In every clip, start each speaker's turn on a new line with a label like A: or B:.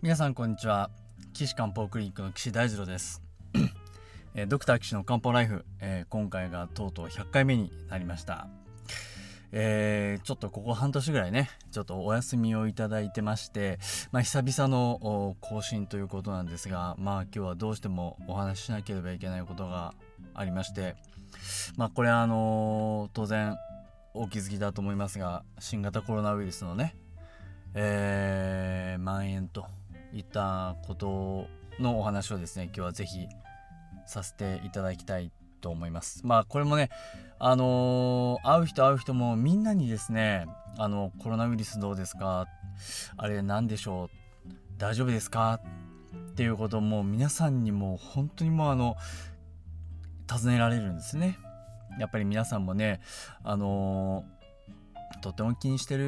A: 皆さんこんにちは。岸漢方クリニックの岸大二郎です。えードクター岸の漢方ライフ、えー今回がとうとう100回目になりました。えーちょっとここ半年ぐらいねちょっとお休みをいただいてまして、まあ、久々のお更新ということなんですがまあ今日はどうしてもお話ししなければいけないことがありましてまあこれはあのー当然お気づきだと思いますが新型コロナウイルスのねえー蔓延といったことのお話をですね今日はぜひさせていただきたいと思います。まあこれもねあのー会う人会う人もみんなにですねあのコロナウイルスどうですか？あれ何でしょう？大丈夫ですか？っていうことも皆さんにも本当にもうあの尋ねられるんですね。やっぱり皆さんもねあのーとても気にしてる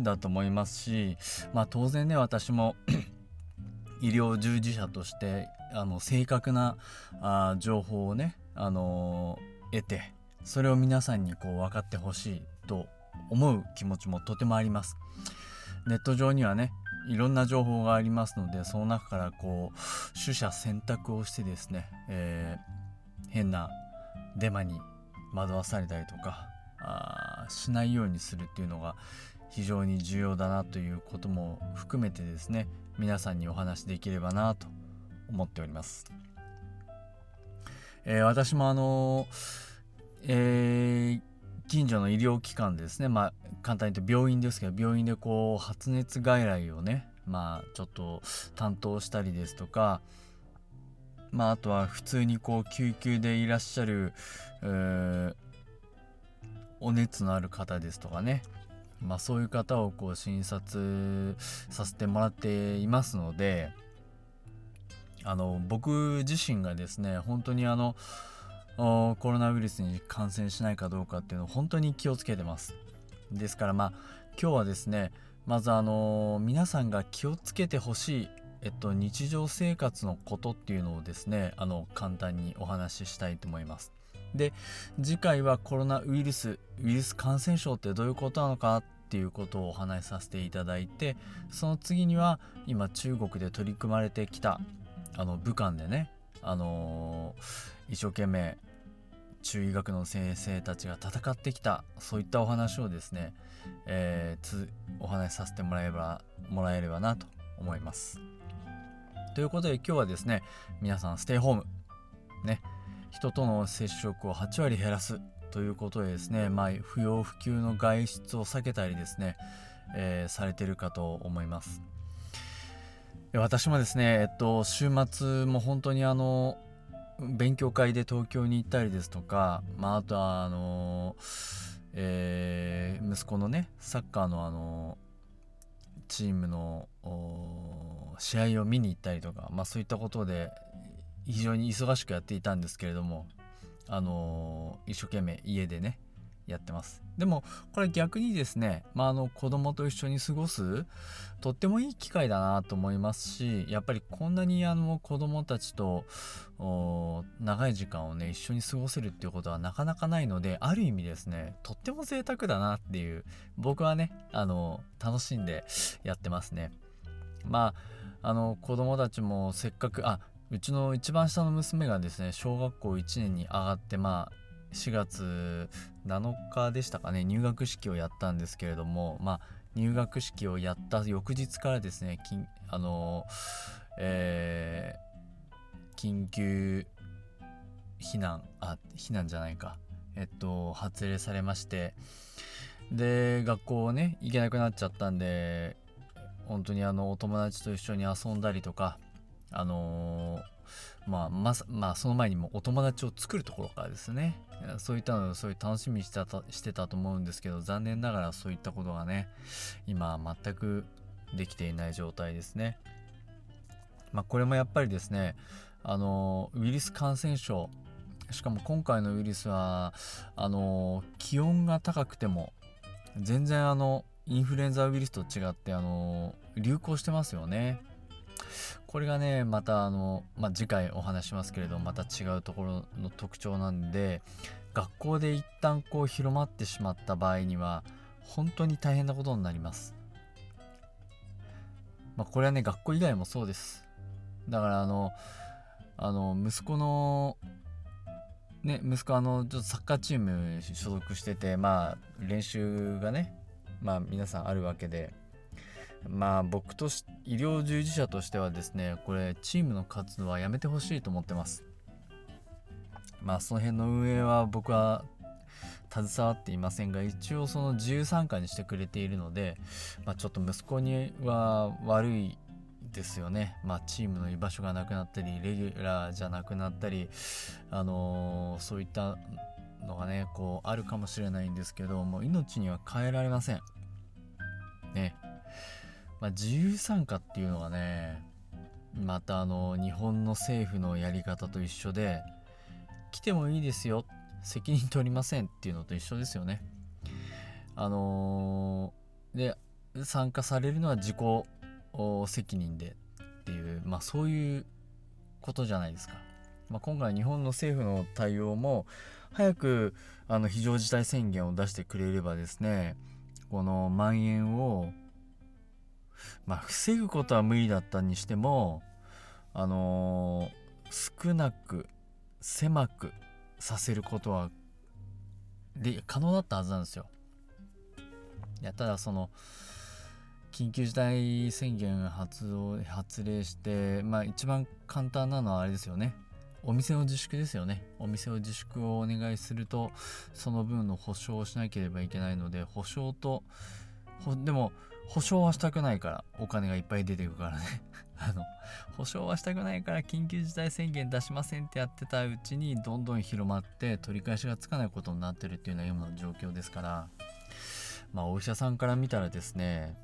A: んだと思いますしまあ当然ね私も 医療従事者としてあの正確なあ情報をね、あのー得てそれを皆さんにこう分かってほしいと思う気持ちもとてもあります。ネット上にはねいろんな情報がありますのでその中からこう取捨選択をしてですね、えー変なデマに惑わされたりとかしないようにするっていうのが非常に重要だなということも含めてですね皆さんにお話しできればなと思っております。えー私もあのえー近所の医療機関でですねまあ簡単に言うと病院ですけど病院でこう発熱外来をねまあちょっと担当したりですとかまああとは普通にこう救急でいらっしゃる、お熱のある方ですとかね。まあそういう方をこう診察させてもらっていますのであの僕自身がですね本当にあのコロナウイルスに感染しないかどうかっていうのを本当に気をつけてます。ですからまあ今日はですねまずあの皆さんが気をつけてほしいえっと日常生活のことっていうのをですねあの簡単にお話ししたいと思いますで次回はコロナウイルスウイルス感染症ってどういうことなのかっていうことをお話しさせていただいてその次には今中国で取り組まれてきたあの武漢でねあのー一生懸命中医学の先生たちが戦ってきたそういったお話をですね、えーつお話しさせてもらえばもらえればなと思います。ということで今日はですね皆さんステイホームね人との接触を8割減らすということでですね、まあ、不要不急の外出を避けたりですね、えーされてるかと思います。私もですね、えっと、週末も本当にあの勉強会で東京に行ったりですとか、まあ、あとはあの、えー息子のねサッカーのあのチームの試合を見に行ったりとか、まあ、そういったことで非常に忙しくやっていたんですけれども、あの一生懸命家でねやってます。でもこれ逆にですね、まあ、あの子供と一緒に過ごすとってもいい機会だなと思いますしやっぱりこんなにあの子供たちと長い時間をね一緒に過ごせるっていうことはなかなかないのである意味ですねとっても贅沢だなっていう僕はねあの楽しんでやってますね。まああの子供たちもせっかくあうちの一番下の娘がですね小学校1年に上がってまあ4月7日でしたかね入学式をやったんですけれどもまあ入学式をやった翌日からですねきあのえー緊急避難あ避難じゃないかえっと発令されましてで学校をね行けなくなっちゃったんで本当にあのお友達と一緒に遊んだりとかあのまあままあその前にもお友達を作るところからですねそういったのをそういう楽しみにしてたしてたと思うんですけど残念ながらそういったことがね今全くできていない状態ですね。まあ、これもやっぱりですねあのウイルス感染症しかも今回のウイルスはあの気温が高くても全然あのインフルエンザウイルスと違ってあの流行してますよね。これがねまたあの、まあ、次回お話しますけれどまた違うところの特徴なんで学校で一旦こう広まってしまった場合には本当に大変なことになります。まあ、これはね学校以外もそうですだからあのあの息子のね息子あのちょっとサッカーチーム所属しててまあ練習がねまあ皆さんあるわけでまあ僕とし医療従事者としてはですねこれチームの活動はやめてほしいと思ってます。まあその辺の運営は僕は携わっていませんが一応その自由参加にしてくれているので、まあ、ちょっと息子には悪いですよね、まあ、チームの居場所がなくなったりレギュラーじゃなくなったり、あのー、そういったのがねこうあるかもしれないんですけどもう命には変えられません。ね。まあ、自由参加っていうのがねまたあの日本の政府のやり方と一緒で来てもいいですよ。責任取りませんっていうのと一緒ですよね。あのー、で参加されるのは自己責任でっていうまあそういうことじゃないですか、まあ、今回日本の政府の対応も早くあの非常事態宣言を出してくれればですねこの蔓延をまあ防ぐことは無理だったにしてもあのー、少なく狭くさせることはで可能だったはずなんですよ。いやただその緊急事態宣言発動発令してまあ一番簡単なのはあれですよねお店の自粛ですよね。お店を自粛をお願いするとその分の保証をしなければいけないので保証とでも保証はしたくないからお金がいっぱい出てくからね。あの保証はしたくないから緊急事態宣言出しませんってやってたうちにどんどん広まって取り返しがつかないことになってるっていうのは今の状況ですから。まあお医者さんから見たらですね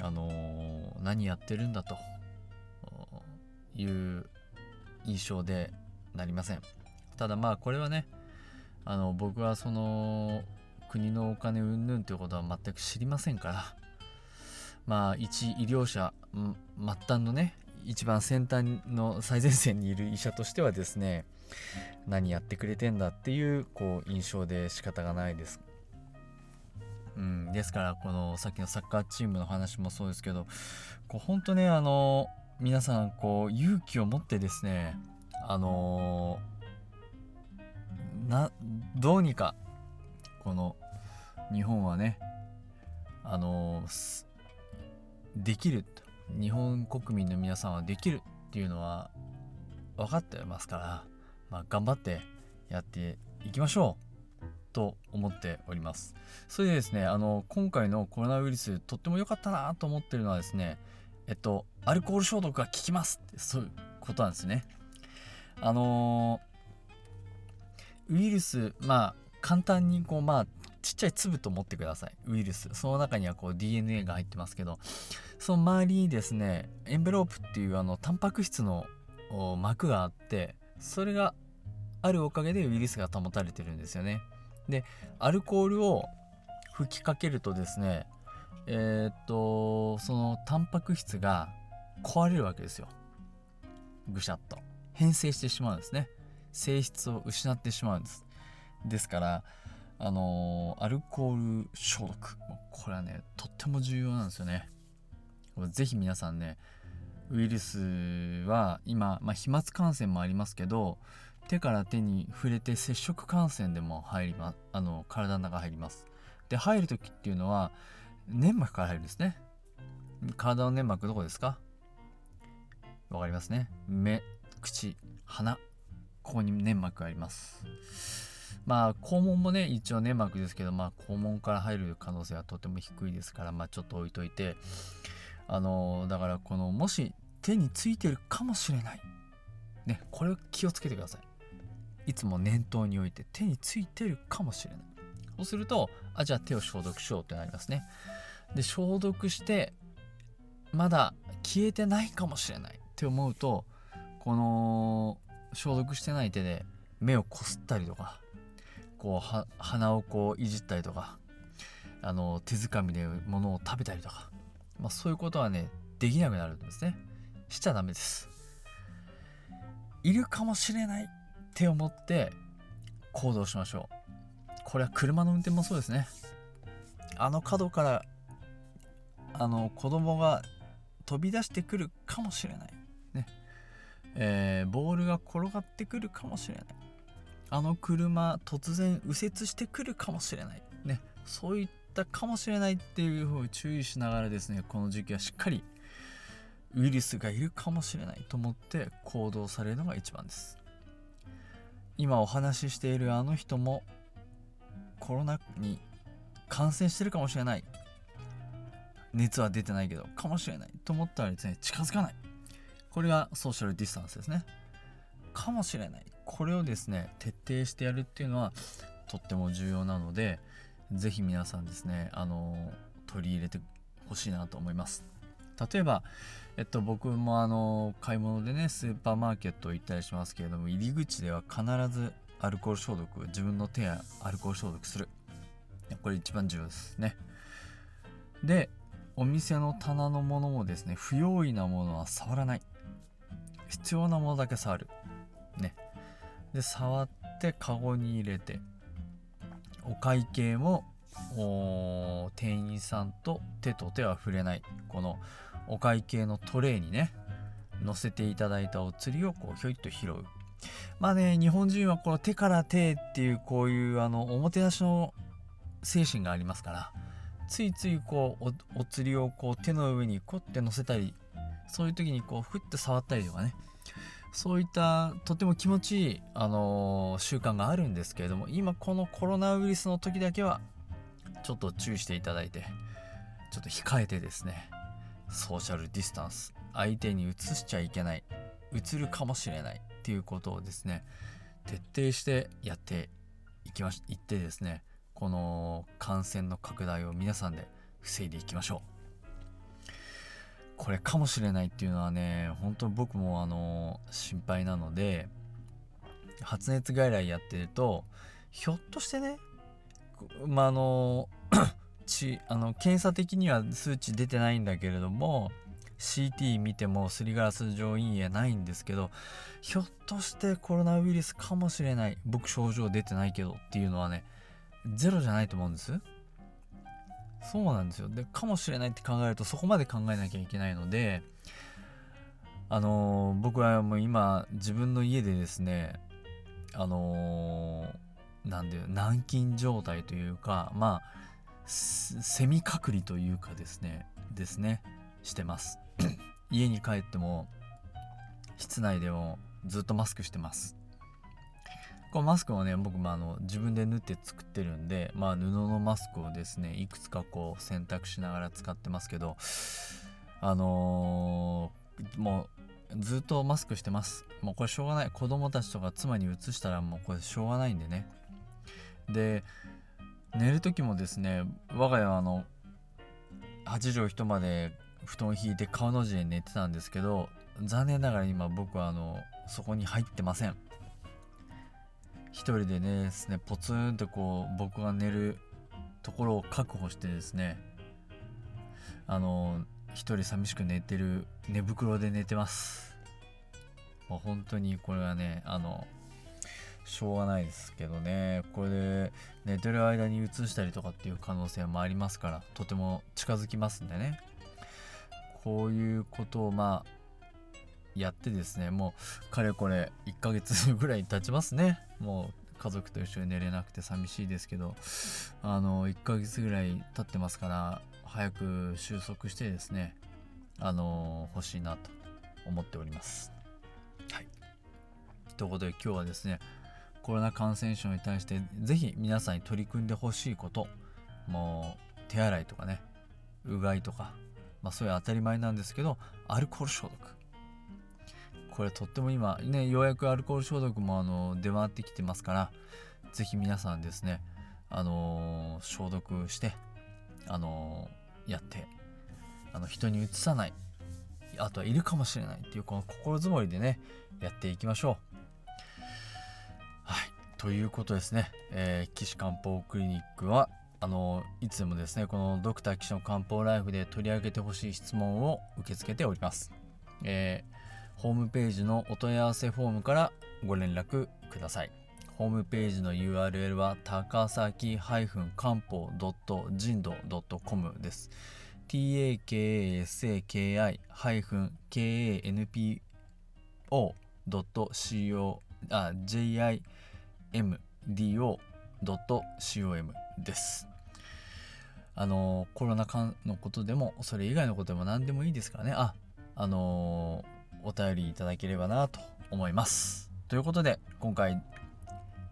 A: あのー、何やってるんだという印象でなりません。ただまあこれはねあの僕はその国のお金云々ということは全く知りませんから。まあ一医療者末端のね一番先端の最前線にいる医者としてはですね何やってくれてんだっていうこう印象で仕方がないです。うん、ですからこのさっきのサッカーチームの話もそうですけどこう本当ねあの皆さんこう勇気を持ってですねあのなどうにかこの日本はねあのできる日本国民の皆さんはできるっていうのは分かってますから、まあ、頑張ってやっていきましょうと思っております。それでですね、あの、今回のコロナウイルス、とっても良かったなと思ってるのはですね、えっと、アルコール消毒が効きますって、そういうことなんですね。あのー、ウイルス、まあ、簡単にこう、まあ、ちっちゃい粒と思ってください。ウイルス。その中にはこう DNA が入ってますけど、その周りにですね、エンベロープっていうあの、タンパク質の膜があって、それがあるおかげでウイルスが保たれてるんですよね。でアルコールを吹きかけるとですねえー、っとそのタンパク質が壊れるわけですよぐしゃっと変性してしまうんですね。性質を失ってしまうんです。ですからあのー、アルコール消毒。これはねとっても重要なんですよね。ぜひ皆さんねウイルスは今、まあ、飛沫感染もありますけど手から手に触れて接触感染でも入りまあの体の中入ります。で入る時っていうのは粘膜から入るんですね。体の粘膜どこですか？わかりますね。目。口鼻ここに粘膜があります。まあ肛門もね一応粘膜ですけどまあ肛門から入る可能性はとても低いですからまあちょっと置いといてあのだからこのもし手についてるかもしれない。ねこれを気をつけてください。いつも念頭に置いて手についてるかもしれない。そうするとあじゃあ手を消毒しようってなりますね。で消毒してまだ消えてないかもしれないって思うとこの消毒してない手で目をこすったりとかこう鼻をこういじったりとかあの手づかみで物を食べたりとか、まあ、そういうことはねできなくなるんですね。しちゃダメです。いるかもしれない手を持って行動しましょう。これは車の運転もそうですね。あの角からあの子供が飛び出してくるかもしれない。えー、ボールが転がってくるかもしれない。あの車突然右折してくるかもしれない。ね。そういったかもしれないっていうふうに注意しながらですねこの時期はしっかりウイルスがいるかもしれないと思って行動されるのが一番です。今お話ししているあの人もコロナに感染してるかもしれない。熱は出てないけどかもしれないと思ったらですね近づかない。これがソーシャルディスタンスですね。かもしれない。これをですね徹底してやるっていうのはとっても重要なので是非皆さんですねあの取り入れてほしいなと思います。例えばえっと僕もあの買い物でねスーパーマーケット行ったりしますけれども入り口では必ずアルコール消毒自分の手やアルコール消毒する。これ一番重要ですね。でお店の棚のものもですね不用意なものは触らない。必要なものだけ触る。ね。で触ってカゴに入れてお会計も店員さんと手と手は触れない。このお会計のトレイにね乗せていただいたお釣りをこうひょいっと拾う。まあね日本人はこの手から手っていうこういうあのおもてなしの精神がありますからついついこうお釣りをこう手の上にこって乗せたりそういう時にこうふって触ったりとかね。そういったとても気持ちいい、あのー、習慣があるんですけれども今このコロナウイルスの時だけはちょっと注意していただいてちょっと控えてですねソーシャルディスタンス相手に移しちゃいけない移るかもしれないっていうことをですね徹底してやっていきましいってですねこの感染の拡大を皆さんで防いでいきましょう。これかもしれないっていうのはね本当僕もあの心配なので発熱外来やってるとひょっとしてねまあのちあの 検査的には数値出てないんだけれども CT 見てもすりガラス状陰影ないんですけどひょっとしてコロナウイルスかもしれない僕症状出てないけどっていうのはねゼロじゃないと思うんです。そうなんですよ。でかもしれないって考えるとそこまで考えなきゃいけないのであのー、僕はもう今自分の家でですねあのー、なんで軟禁状態というかまあセミ隔離というかですねですねしてます。家に帰っても室内でもずっとマスクしてます。このマスクをね僕もあの自分で縫って作ってるんで、まあ、布のマスクをですねいくつかこう選択しながら使ってますけどあのー、もうずっとマスクしてます。もうこれしょうがない。子供たちとか妻に移したらもうこれしょうがないんでね。で寝る時もですね我が家はあの8畳一間で布団を引いて顔の字で寝てたんですけど残念ながら今僕はあのそこに入ってません。一人でねですねポツンとこう僕が寝るところを確保してですねあの一人寂しく寝てる寝袋で寝てます。もう本当にこれはねあのしょうがないですけどね。これで寝てる間に移したりとかっていう可能性もありますからとても近づきますんでね。こういうことをまあやってですねもうかれこれ1ヶ月ぐらい経ちますね。もう家族と一緒に寝れなくて寂しいですけどあの1ヶ月ぐらい経ってますから早く収束してですねあの欲しいなと思っております。はい。ということで今日はですねコロナ感染症に対して是非皆さんに取り組んでほしいこともう手洗いとかねうがいとかまあそういう当たり前なんですけどアルコール消毒これとっても今ねようやくアルコール消毒もあの出回ってきてますから是非皆さんですねあのー、消毒してあのー、やってあの人にうつさないあとはいるかもしれないっていうこの心づもりでねやっていきましょう。はい。ということですね、えー、岸漢方クリニックはあのいつでもですねこのドクター岸の漢方ライフで取り上げてほしい質問を受け付けております、えーホームページのお問い合わせフォームからご連絡ください。ホームページの URL は高崎漢方人道 .com です。takasaki-kanpo.co あ jimdo.com ですあのコロナ禍のことでもそれ以外のことでも何でもいいですからねああのお便りいただければなと思います。ということで今回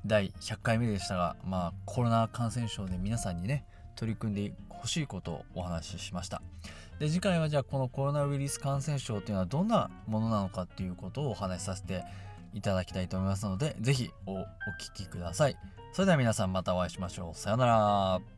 A: 第100回目でしたがまあコロナ感染症で皆さんにね取り組んでほしいことをお話ししました。で次回はじゃあこのコロナウイルス感染症っていうのはどんなものなのかっていうことをお話しさせていただきたいと思いますので是非おお聞きください。それでは皆さんまたお会いしましょう。さようなら。